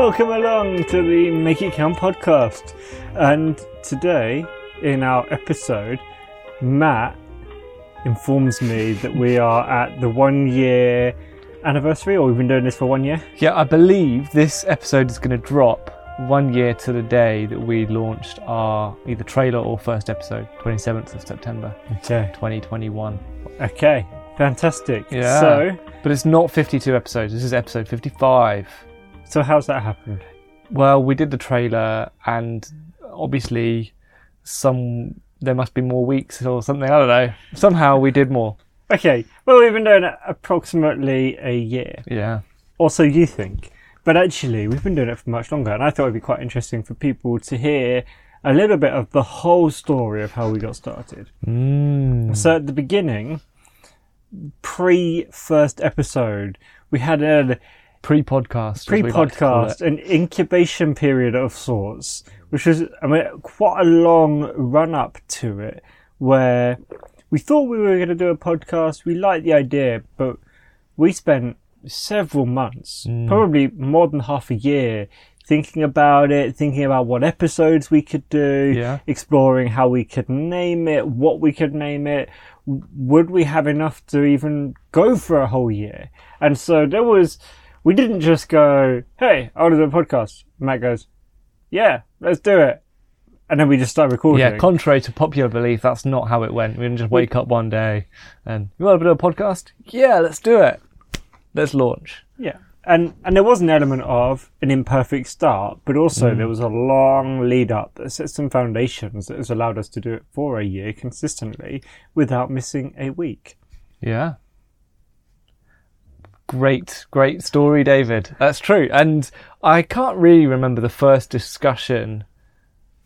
Welcome along to the Make It Count podcast. And today, in our episode, Matt informs me that we are at the one year anniversary, or we've been doing this for one year. Yeah, I believe this episode is going to drop one year to the day that we launched our either trailer or first episode, 27th of September Okay. 2021. Okay. Fantastic. Yeah. So, But it's not 52 episodes, this is episode 55. So how's that happened? Well, we did the trailer, and obviously, some there must be more weeks or something. I don't know. Somehow we did more. Okay. Well, we've been doing it approximately a year. Yeah. or so you think. But actually, we've been doing it for much longer, and I thought it'd be quite interesting for people to hear a little bit of the whole story of how we got started. Mm. So at the beginning, pre first episode, we had a Pre-podcast. pre we like to call podcast, an incubation period of sorts, which was I mean quite a long run up to it, where we thought we were going to do a podcast. We liked the idea, but we spent several months, Mm. probably more than half a year, thinking about it, thinking about what episodes we could do, Yeah. exploring how we could name it, what we could name it. Would we have enough to even go for a whole year? And so there was, we didn't just go, hey, I want to do a podcast. Matt goes, yeah, let's do it. And then we just start recording. Yeah, contrary to popular belief, that's not how it went. We didn't just wake up one day and you want to do a podcast? Yeah, let's do it. Let's launch. Yeah. And and there was an element of an imperfect start, but also mm. there was a long lead up that set some foundations that has allowed us to do it for a year consistently without missing a week. Yeah. Great, great story, David. That's true. And I can't really remember the first discussion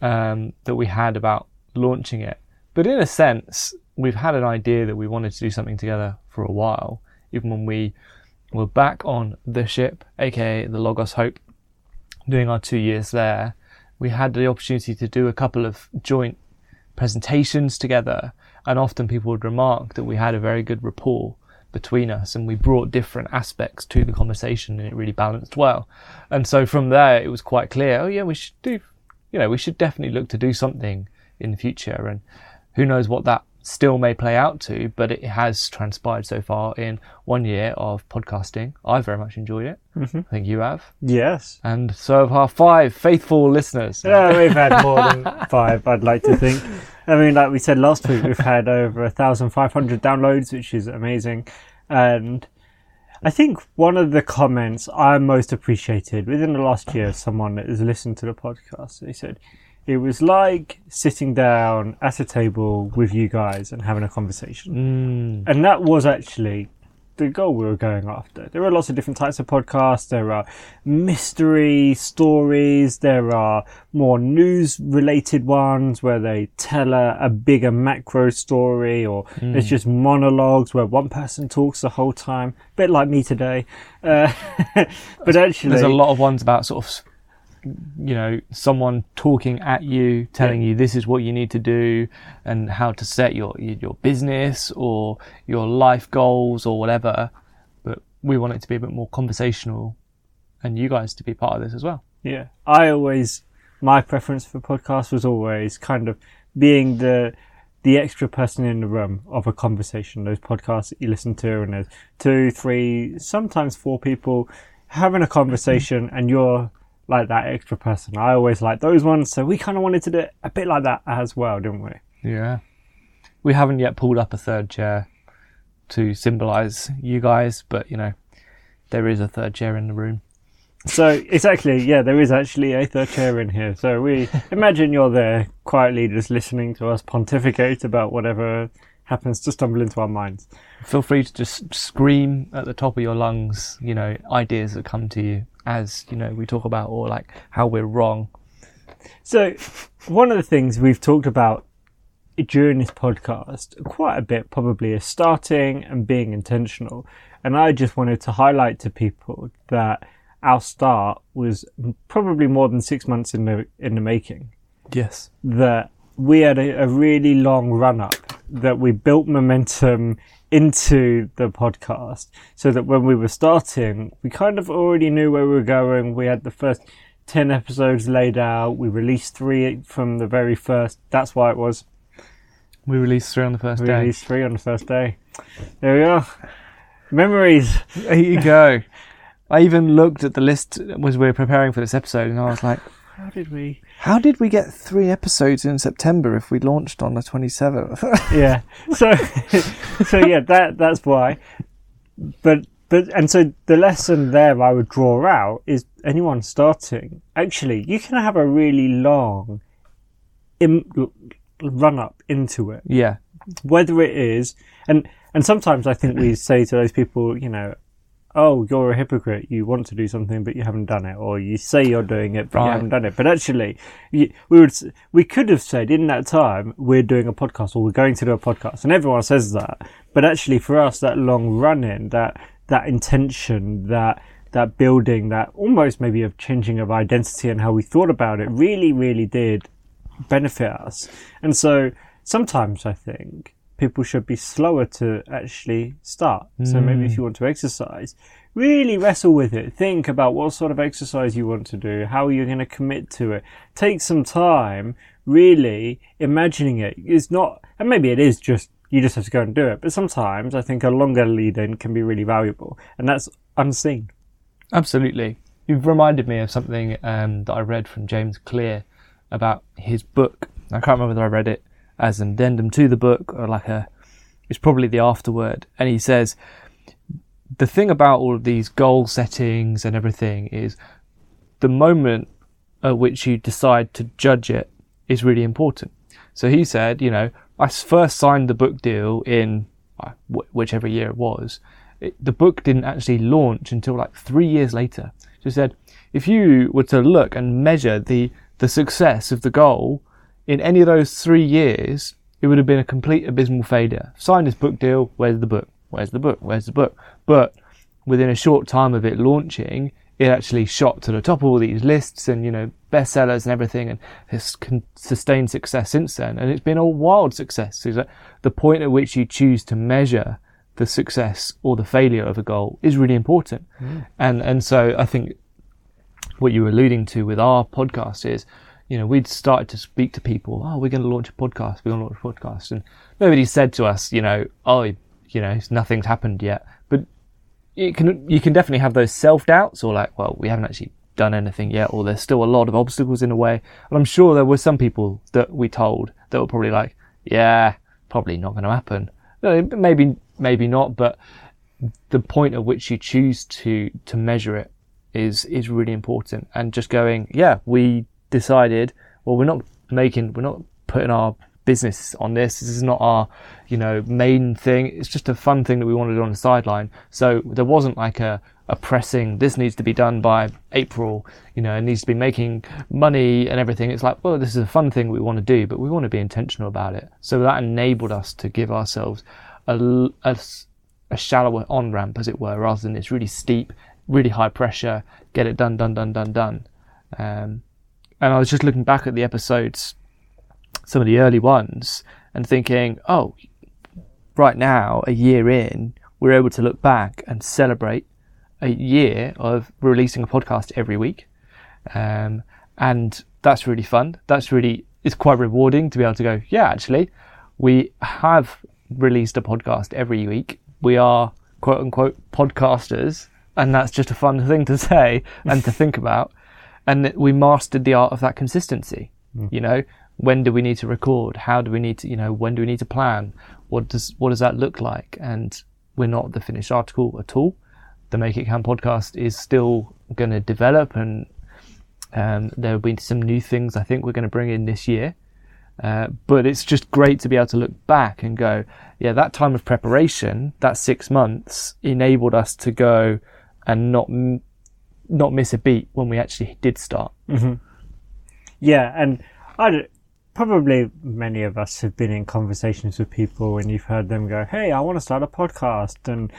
um, that we had about launching it. But in a sense, we've had an idea that we wanted to do something together for a while, even when we were back on the ship, aka the Logos Hope, doing our two years there. We had the opportunity to do a couple of joint presentations together, and often people would remark that we had a very good rapport between us and we brought different aspects to the conversation and it really balanced well. And so from there, it was quite clear oh, yeah, we should do, you know, we should definitely look to do something in the future. And who knows what that still may play out to, but it has transpired so far in one year of podcasting. I very much enjoyed it. Mm-hmm. I think you have. Yes. And so have our five faithful listeners. Yeah, we've had more than five, I'd like to think. I mean, like we said last week, we've had over 1,500 downloads, which is amazing. And I think one of the comments I most appreciated within the last year, someone that has listened to the podcast, they said, it was like sitting down at a table with you guys and having a conversation. Mm, And that was actually the goal we were going after. There are lots of different types of podcasts. There are mystery stories. There are more news related ones where they tell a, a bigger macro story or it's just monologues where one person talks the whole time. A bit like me today. Uh, but actually, there's a lot of ones about sort of, you know, someone talking at you, telling you this is what you need to do and how to set your your business or your life goals or whatever. But we want it to be a bit more conversational, and you guys to be part of this as well. Yeah, I always my preference for podcasts was always kind of being the the extra person in the room of a conversation. Those podcasts that you listen to, and there's two, three, sometimes four people having a conversation, and you're like that extra person. I always like those ones, so we kind of wanted to do it a bit like that as well, didn't we? Yeah. We haven't yet pulled up a third chair to symbolise you guys, but you know, there is a third chair in the room. So exactly, yeah, there is actually a third chair in here. So we imagine you're there quietly just listening to us pontificate about whatever happens to stumble into our minds. Feel free to just scream at the top of your lungs, you know, ideas that come to you as, you know, we talk about or like how we're wrong. So one of the things we've talked about during this podcast quite a bit probably is starting and being intentional. And I just wanted to highlight to people that our start was probably more than six months in the in the making. Yes. that we had a, a really long run up, that we built momentum into the podcast so that when we were starting, we kind of already knew where we were going. We had the first 10 episodes laid out. We released three from the very first. That's why it was. We released three on the first We day. released three on the first day. There we are. Memories. There you go. I even looked at the list as we were preparing for this episode, and I was like, How did we? "How did we get three episodes in September if we launched on the twenty seventh? Yeah. So, so yeah, that that's why. But but and so the lesson there I would draw out is anyone starting. Actually, you can have a really long im- run up into it. yeah, whether it is and and sometimes I think we say to those people, you know, oh, you're a hypocrite. You want to do something, but you haven't done it, or you say you're doing it, but you haven't done it. But actually, you, we would we could have said in that time we're doing a podcast or we're going to do a podcast, and everyone says that. But actually, for us, that long run in, that that intention, that that building, that almost maybe of changing of identity and how we thought about it, really, really did benefit us. And so sometimes I think people should be slower to actually start. So maybe if you want to exercise, really wrestle with it. Think about what sort of exercise you want to do, how you're going to commit to it. Take some time really imagining it. It's not, and maybe it is just, you just have to go and do it. But sometimes I think a longer lead in can be really valuable and that's unseen. absolutely. You've reminded me of something um, that I read from James Clear about his book. I can't remember whether I read it as an addendum to the book or like a. It's probably the afterword, and he says the thing about all of these goal settings and everything is the moment at which you decide to judge it is really important. So he said, you know, i first signed the book deal in uh, whichever year it was. It, the book didn't actually launch until like three years later. So he said, if you were to look and measure the, the success of the goal in any of those three years, it would have been a complete abysmal failure. Signed this book deal, where's the book? Where's the book? Where's the book? But within a short time of it launching, it actually shot to the top of all these lists and, you know, bestsellers and everything and has sustained success since then. And it's been a wild success. So the point at which you choose to measure the success or the failure of a goal is really important. Mm. And, and so I think what you were alluding to with our podcast is, you know, we'd started to speak to people, oh, we're going to launch a podcast, we're going to launch a podcast. And nobody said to us, you know, oh, you know, nothing's happened yet. But you can, you can definitely have those self doubts or like, well, we haven't actually done anything yet, or there's still a lot of obstacles in the way. And I'm sure there were some people that we told that were probably like, yeah, probably not going to happen. No, Maybe, maybe not, but the point at which you choose to, to measure it is is really important. And just going, yeah, we decided, well, we're not making, we're not putting our business on this. This is not our, you know, main thing. It's just a fun thing that we want to do on the sideline. So there wasn't like a, a pressing, this needs to be done by April, you know, it needs to be making money and everything. It's like, well, this is a fun thing we want to do, but we want to be intentional about it. So that enabled us to give ourselves a a shallower on ramp, as it were, rather than this really steep, really high pressure, get it done, done, done, done, done. Um, and I was just looking back at the episodes, some of the early ones, and thinking, oh, right now, a year in, we're able to look back and celebrate a year of releasing a podcast every week. Um, and that's really fun. That's really, it's quite rewarding to be able to go, yeah, actually, we have released a podcast every week. We are quote unquote podcasters. And that's just a fun thing to say and to think about. And that we mastered the art of that consistency. You know, when do we need to record? How do we need to, you know, when do we need to plan? What does, what does that look like? And we're not the finished article at all. The Make It Count podcast is still going to develop and um, there will be some new things I think we're going to bring in this year. Uh, but it's just great to be able to look back and go, yeah, that time of preparation, that six months, enabled us to go and not m- not miss a beat when we actually did start. Mm-hmm. Yeah, and I probably many of us have been in conversations with people and you've heard them go, "Hey, I want to start a podcast," and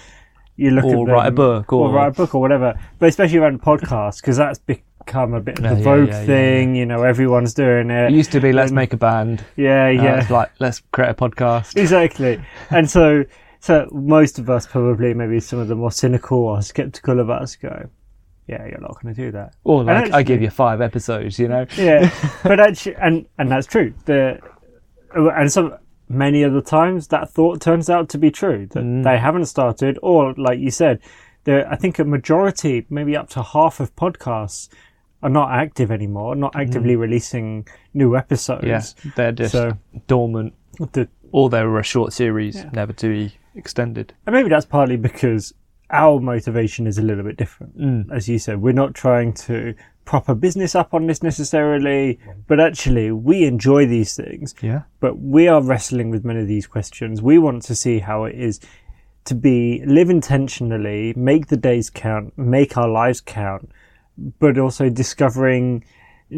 you look Or at them, write a book, or, or- write a book, or whatever. But especially around podcasts, because that's become a bit of the yeah, vogue yeah, yeah, thing. You know, everyone's doing it. It used to be let's And- make a band. yeah, Now yeah. it's like let's create a podcast. exactly. And so, So most of us probably, maybe some of the more cynical or skeptical of us, go, "Yeah, you're not going to do that." Or like, I give you five episodes, you know? Yeah, but actually, and and that's true. The and some many of the times that thought turns out to be true that Mm. they haven't started, or like you said, there. I think a majority, maybe up to half of podcasts, are not active anymore, not actively releasing new episodes. Mm. Yeah, they're just So dormant, the, or they were a short series, Yeah. never to be extended. and maybe that's partly because our motivation is a little bit different. Mm. as you said, we're not trying to prop a business up on this necessarily, but actually we enjoy these things. Yeah. But we are wrestling with many of these questions. We want to see how it is to be live intentionally, make the days count, make our lives count, but also discovering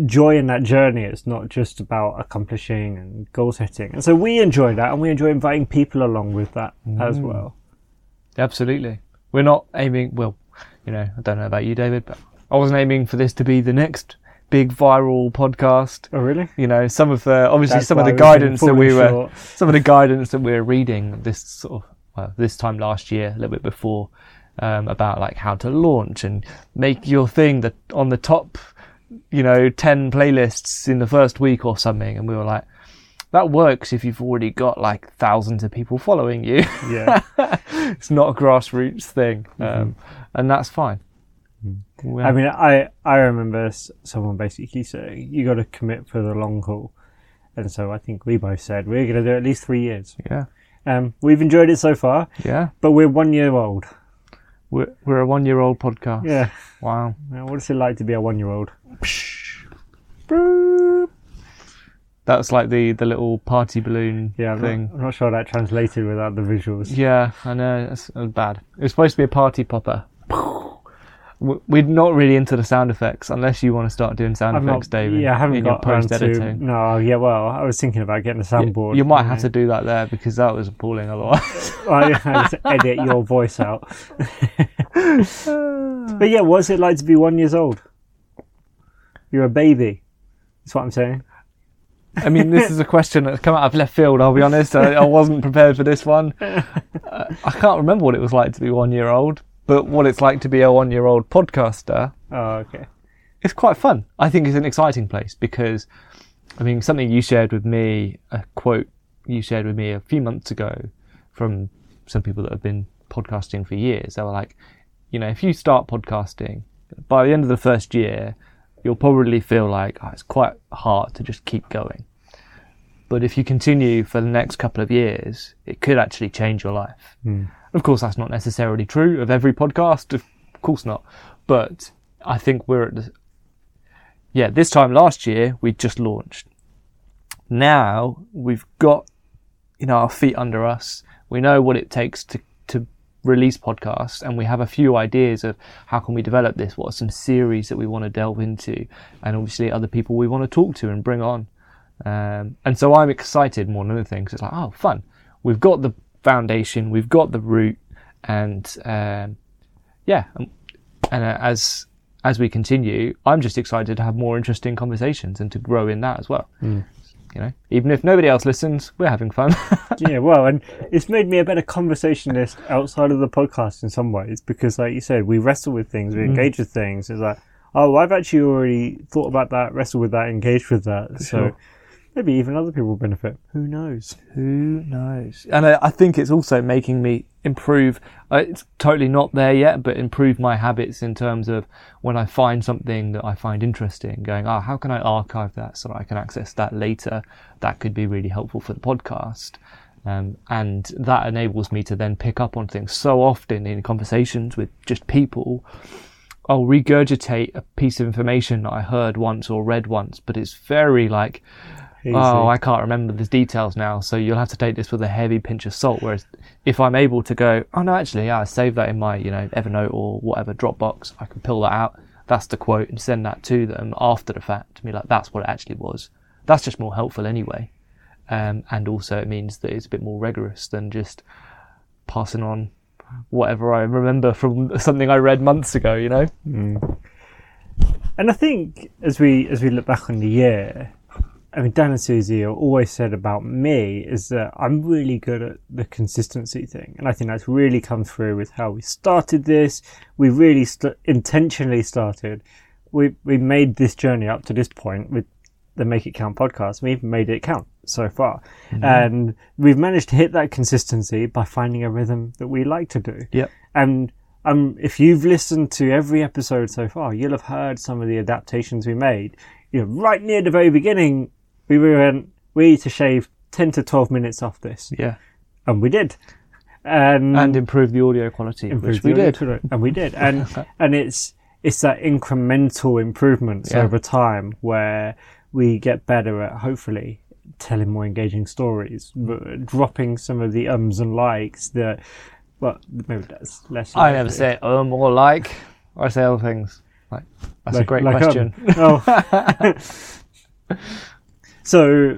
joy in that journey. It's not just about accomplishing and goal setting. And so we enjoy that and we enjoy inviting people along with that as well. Absolutely. We're not aiming, well, you know, I don't know about you, David, but I wasn't aiming for this to be the next big viral podcast. Oh really? You know, some of the, obviously That's some of the guidance that we were, short. some of the guidance that we were reading this sort of, well, this time last year, a little bit before, um, about like how to launch and make your thing that on the top, you know, 10 playlists in the first week or something. And we were like, that works if you've already got like thousands of people following you. Yeah. it's not a grassroots thing. Um, and that's fine. Well, I mean, I I remember someone basically saying you got to commit for the long haul, and so I think we both said we're going to do at least three years. yeah, Um, we've enjoyed it so far, yeah. but we're one year old. We're, we're a one year old podcast. Yeah, Wow. Now, what's it like to be a one year old? That's like the, the little party balloon Yeah, I'm thing. not, I'm not sure that translated without the visuals. Yeah, I know. That's uh, bad. It was supposed to be a party popper. We're not really into the sound effects unless you want to start doing sound I'm effects, not, David. yeah, I haven't got around post to. editing. No, yeah, well, I was thinking about getting a soundboard. You might have to do that there because that was appalling otherwise. I have to edit your voice out. but yeah, what's it like to be one years old? You're a baby. That's what I'm saying. I mean, this is a question that's come out of left field. I'll be honest. I, I wasn't prepared for this one. Uh, I can't remember what it was like to be one year old, but what it's like to be a one year old podcaster. Oh, okay. It's quite fun. I think it's an exciting place because, I mean, something you shared with me, a quote you shared with me a few months ago from some people that have been podcasting for years. They were like, you know, if you start podcasting, by the end of the first year, you'll probably feel like oh, it's quite hard to just keep going. But if you continue for the next couple of years, it could actually change your life. Hmm. Of course, that's not necessarily true of every podcast. Of course not. But I think we're at the, yeah, this time last year, we just launched. Now we've got, you know, our feet under us. We know what it takes to release podcasts and we have a few ideas of how can we develop this? What are some series that we want to delve into? And obviously other people we want to talk to and bring on. Um, and so I'm excited more than anything because it's like, oh, fun. We've got the foundation, we've got the root, and um, yeah, and, and uh, as as we continue, I'm just excited to have more interesting conversations and to grow in that as well. You know, even if nobody else listens, we're having fun. yeah, well, and it's made me a better conversationalist outside of the podcast in some ways because, like you said, we wrestle with things, we mm. engage with things. It's like, oh, I've actually already thought about that, wrestled with that, engaged with that. so sure. maybe even other people will benefit. Who knows? Who knows? And I, I think it's also making me improve. Uh, it's totally not there yet, but improve my habits in terms of when I find something that I find interesting, going, oh, how can I archive that so that I can access that later? That could be really helpful for the podcast. Um, and that enables me to then pick up on things so often in conversations with just people. I'll regurgitate a piece of information that I heard once or read once, but it's very like, Easy. oh, I can't remember the details now, so you'll have to take this with a heavy pinch of salt. Whereas if I'm able to go, oh no, actually, yeah, I saved that in my, you know, Evernote or whatever Dropbox, I can pull that out. That's the quote and send that to them after the fact to be like, that's what it actually was. That's just more helpful anyway. Um, and also it means that it's a bit more rigorous than just passing on whatever I remember from something I read months ago, you know? And I think as we as we look back on the year, I mean, Dan and Susie always said about me is that I'm really good at the consistency thing. And I think that's really come through with how we started this. We really st- intentionally started. We, we made this journey up to this point with the Make It Count podcast. We've made it count so far. And we've managed to hit that consistency by finding a rhythm that we like to do. Yep. And um, if you've listened to every episode so far, you'll have heard some of the adaptations we made. You know, right near the very beginning, we went, we need to shave 10 to 12 minutes off this. Yeah. And we did. And, And improve the audio quality, which we did. quality, And we did. And, and it's, it's that incremental improvements Yeah. over time where we get better at hopefully telling more engaging stories, dropping some of the ums and likes that, well, maybe that's less. I never say um or like. I say other things. Like that's a great like, um, question. oh. so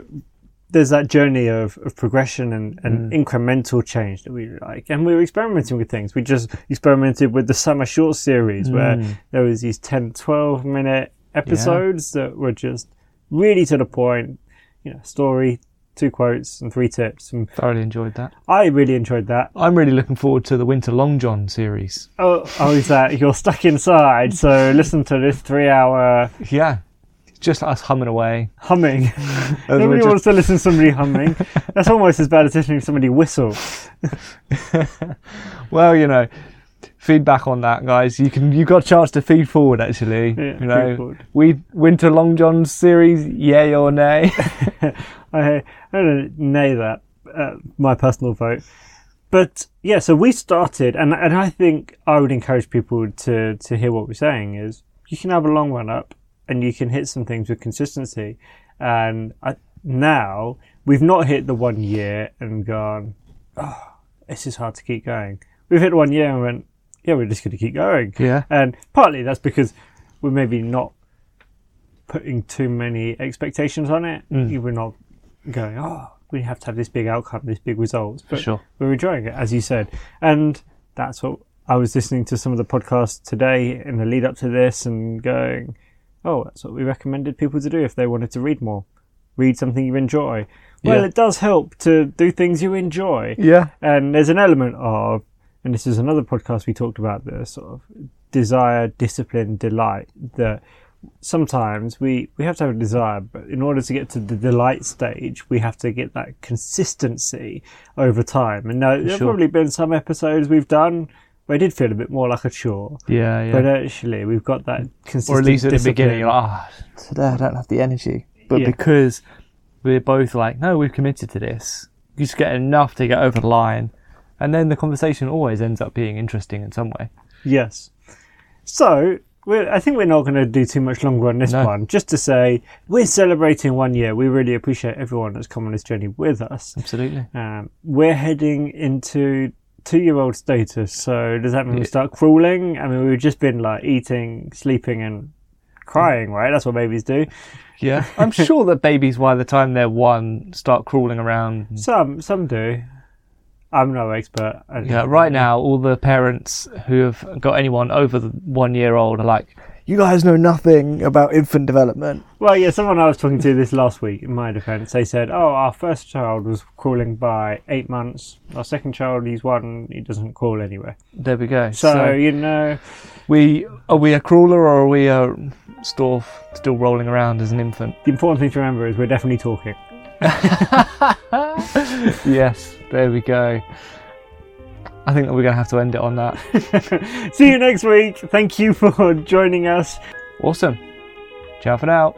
there's that journey of, of progression and, and Mm. incremental change that we like. And we were experimenting with things. We just experimented with the summer short series where Mm. there was these 10, 12 minute episodes that were just really to the point, you know, story, two quotes and three tips. And Thoroughly enjoyed that. I really enjoyed that. I'm really looking forward to the Winter Long John series. Oh, oh, is that you're stuck inside? So listen to this three hour Yeah. Just us humming away. humming. Nobody just- wants to listen to somebody humming. That's almost as bad as listening to somebody whistle. Well, you know, feedback on that, guys. You can you got a chance to feed forward actually. Yeah, you know, feed forward. we Winter Long John series, yay or nay? I, I don't nay that. Uh, my personal vote. But yeah, so we started, and and I think I would encourage people to to hear what we're saying is you can have a long run up, and you can hit some things with consistency. And I, now we've not hit the one year and gone, oh, this is hard to keep going. We've hit one year and went, yeah, we're just going to keep going. yeah. And partly that's because we're maybe not putting too many expectations on it. Mm. We're not going, oh, we have to have this big outcome, this big results. But sure. we're enjoying it, as you said. And that's what I was listening to some of the podcasts today in the lead up to this and going, oh, that's what we recommended people to do if they wanted to read more. Read something you enjoy. Well, Yeah. it does help to do things you enjoy. Yeah. And there's an element of, and this is another podcast we talked about, the sort of desire, discipline, delight, that sometimes we, we have to have a desire, but in order to get to the delight stage, we have to get that consistency over time. And now, there have Sure. probably been some episodes we've done where it did feel a bit more like a chore. Yeah, yeah. But actually, we've got that consistent or at least at the beginning, you're like, ah, today I don't have the energy. But Yeah. because we're both like, no, we've committed to this, you just get enough to get over the line. And then the conversation always ends up being interesting in some way. Yes. So, we're, I think we're not going to do too much longer on this No. one. Just to say, we're celebrating one year. We really appreciate everyone that's come on this journey with us. Absolutely. Um, we're heading into two-year-old status. So, does that mean we start crawling? I mean, we've just been like eating, sleeping, and crying, right? That's what babies do. Yeah. I'm sure that babies, by the time they're one, start crawling around. Some, some do. I'm no expert. Yeah, right now, all the parents who have got anyone over the one year old are like, you guys know nothing about infant development. Well, yeah, someone I was talking to this last week, in my defence, they said, oh, our first child was crawling by eight months. Our second child, he's one, he doesn't crawl anywhere. There we go. So, So, you know, we are we a crawler or are we a storf still rolling around as an infant? the important thing to remember is we're definitely talking. yes, there we go. I think that we're going to have to end it on that. See you next week. Thank you for joining us. Awesome. Ciao for now.